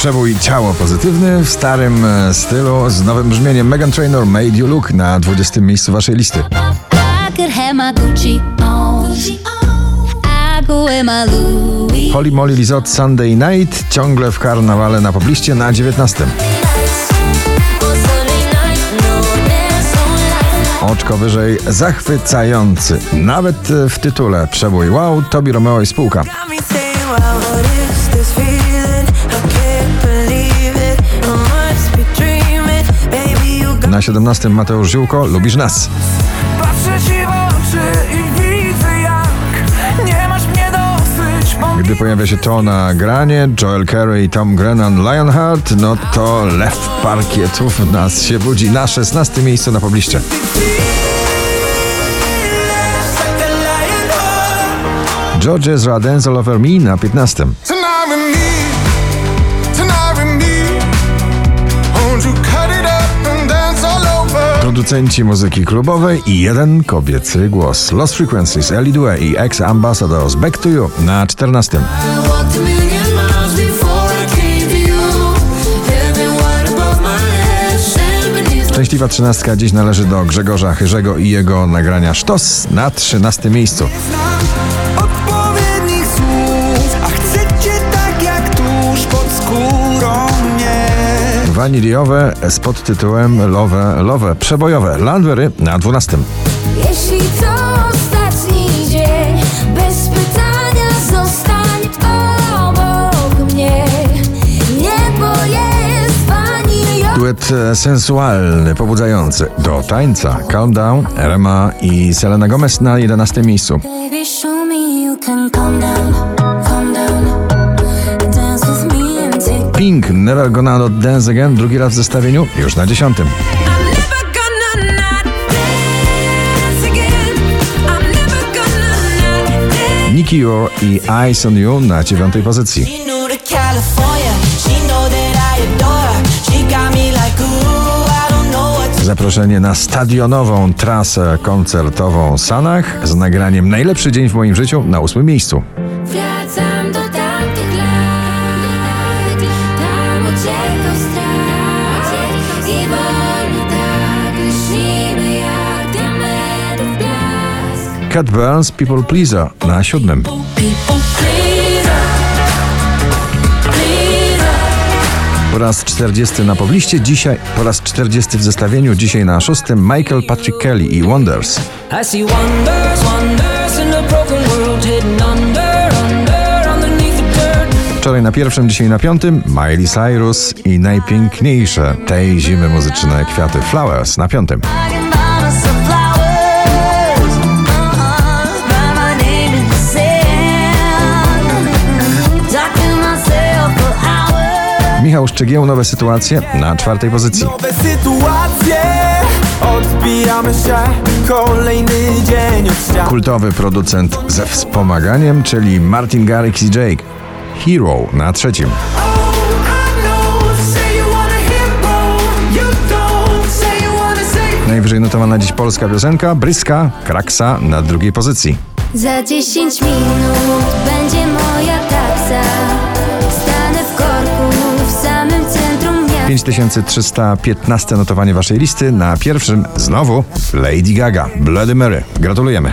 Przebój ciało pozytywny w starym e, stylu z nowym brzmieniem Megan Trainor Made You Look na 20 miejscu waszej listy. Holly Molly Lizot Sunday Night ciągle w karnawale na pobliście na 19. Oczko wyżej zachwycający. Nawet e, w tytule przebój Wow, Tobi Romeo i spółka. Na 17 Mateusz Ziółko, Lubisz nas. Patrzę ci w oczy i widzę jak Nie masz mnie dosyć Gdy pojawia się to nagranie, Joel Carey i Tom Grennan Lionheart, no to lew parkietów w nas się budzi na 16 miejscu na pobliście. George Ezra Dance All Over Me na 15. Producenci muzyki klubowej i jeden kobiecy głos. Lost Frequencies, Ellie Due i Ex Ambassadors Back to You na 14. I walked a million miles before I came to you. Heaven wide above my head, sand beneath Szczęśliwa trzynastka dziś należy do Grzegorza Chyrzego i jego nagrania Sztos na 13 miejscu. Waniliowe z podtytułem Love, Love, przebojowe. Landwery na 12. Jeśli to ostatni dzień, bez pytania zostań obok mnie. Niebo jest wanilią. Duet e, sensualny, pobudzający. Do tańca Calm Down, Rema i Selena Gomez na 11 miejscu. Baby, Pink, Never Gonna Not Dance Again, drugi raz w zestawieniu, już na 10. I'm never gonna not dance again. I'm never gonna not dance. Nicky Your i Eyes on You na 9 pozycji. Zaproszenie na stadionową trasę koncertową Sanach z nagraniem Najlepszy dzień w moim życiu na 8 miejscu. Cat Burns, People Pleaser na 7. People pleaser Pleaser Po raz 40 na pobliście, dzisiaj po raz 40 w zestawieniu, dzisiaj na 6 Michael Patrick Kelly i Wonders. Wczoraj na pierwszym, dzisiaj na piątym Miley Cyrus i najpiękniejsze tej zimy muzyczne kwiaty Flowers na piątym. Michał Szczegieł, nowe sytuacje na czwartej pozycji. Nowe sytuacje Odbijamy się Kolejny dzień od Kultowy producent ze wspomaganiem, czyli Martin Garrix i Jake. Hero na trzecim. Najwyżej notowana dziś polska piosenka Bryska Kraksa na drugiej pozycji. Za 10 minut będzie moja taksa 5315 notowanie waszej listy. Na pierwszym znowu Lady Gaga, Bloody Mary. Gratulujemy.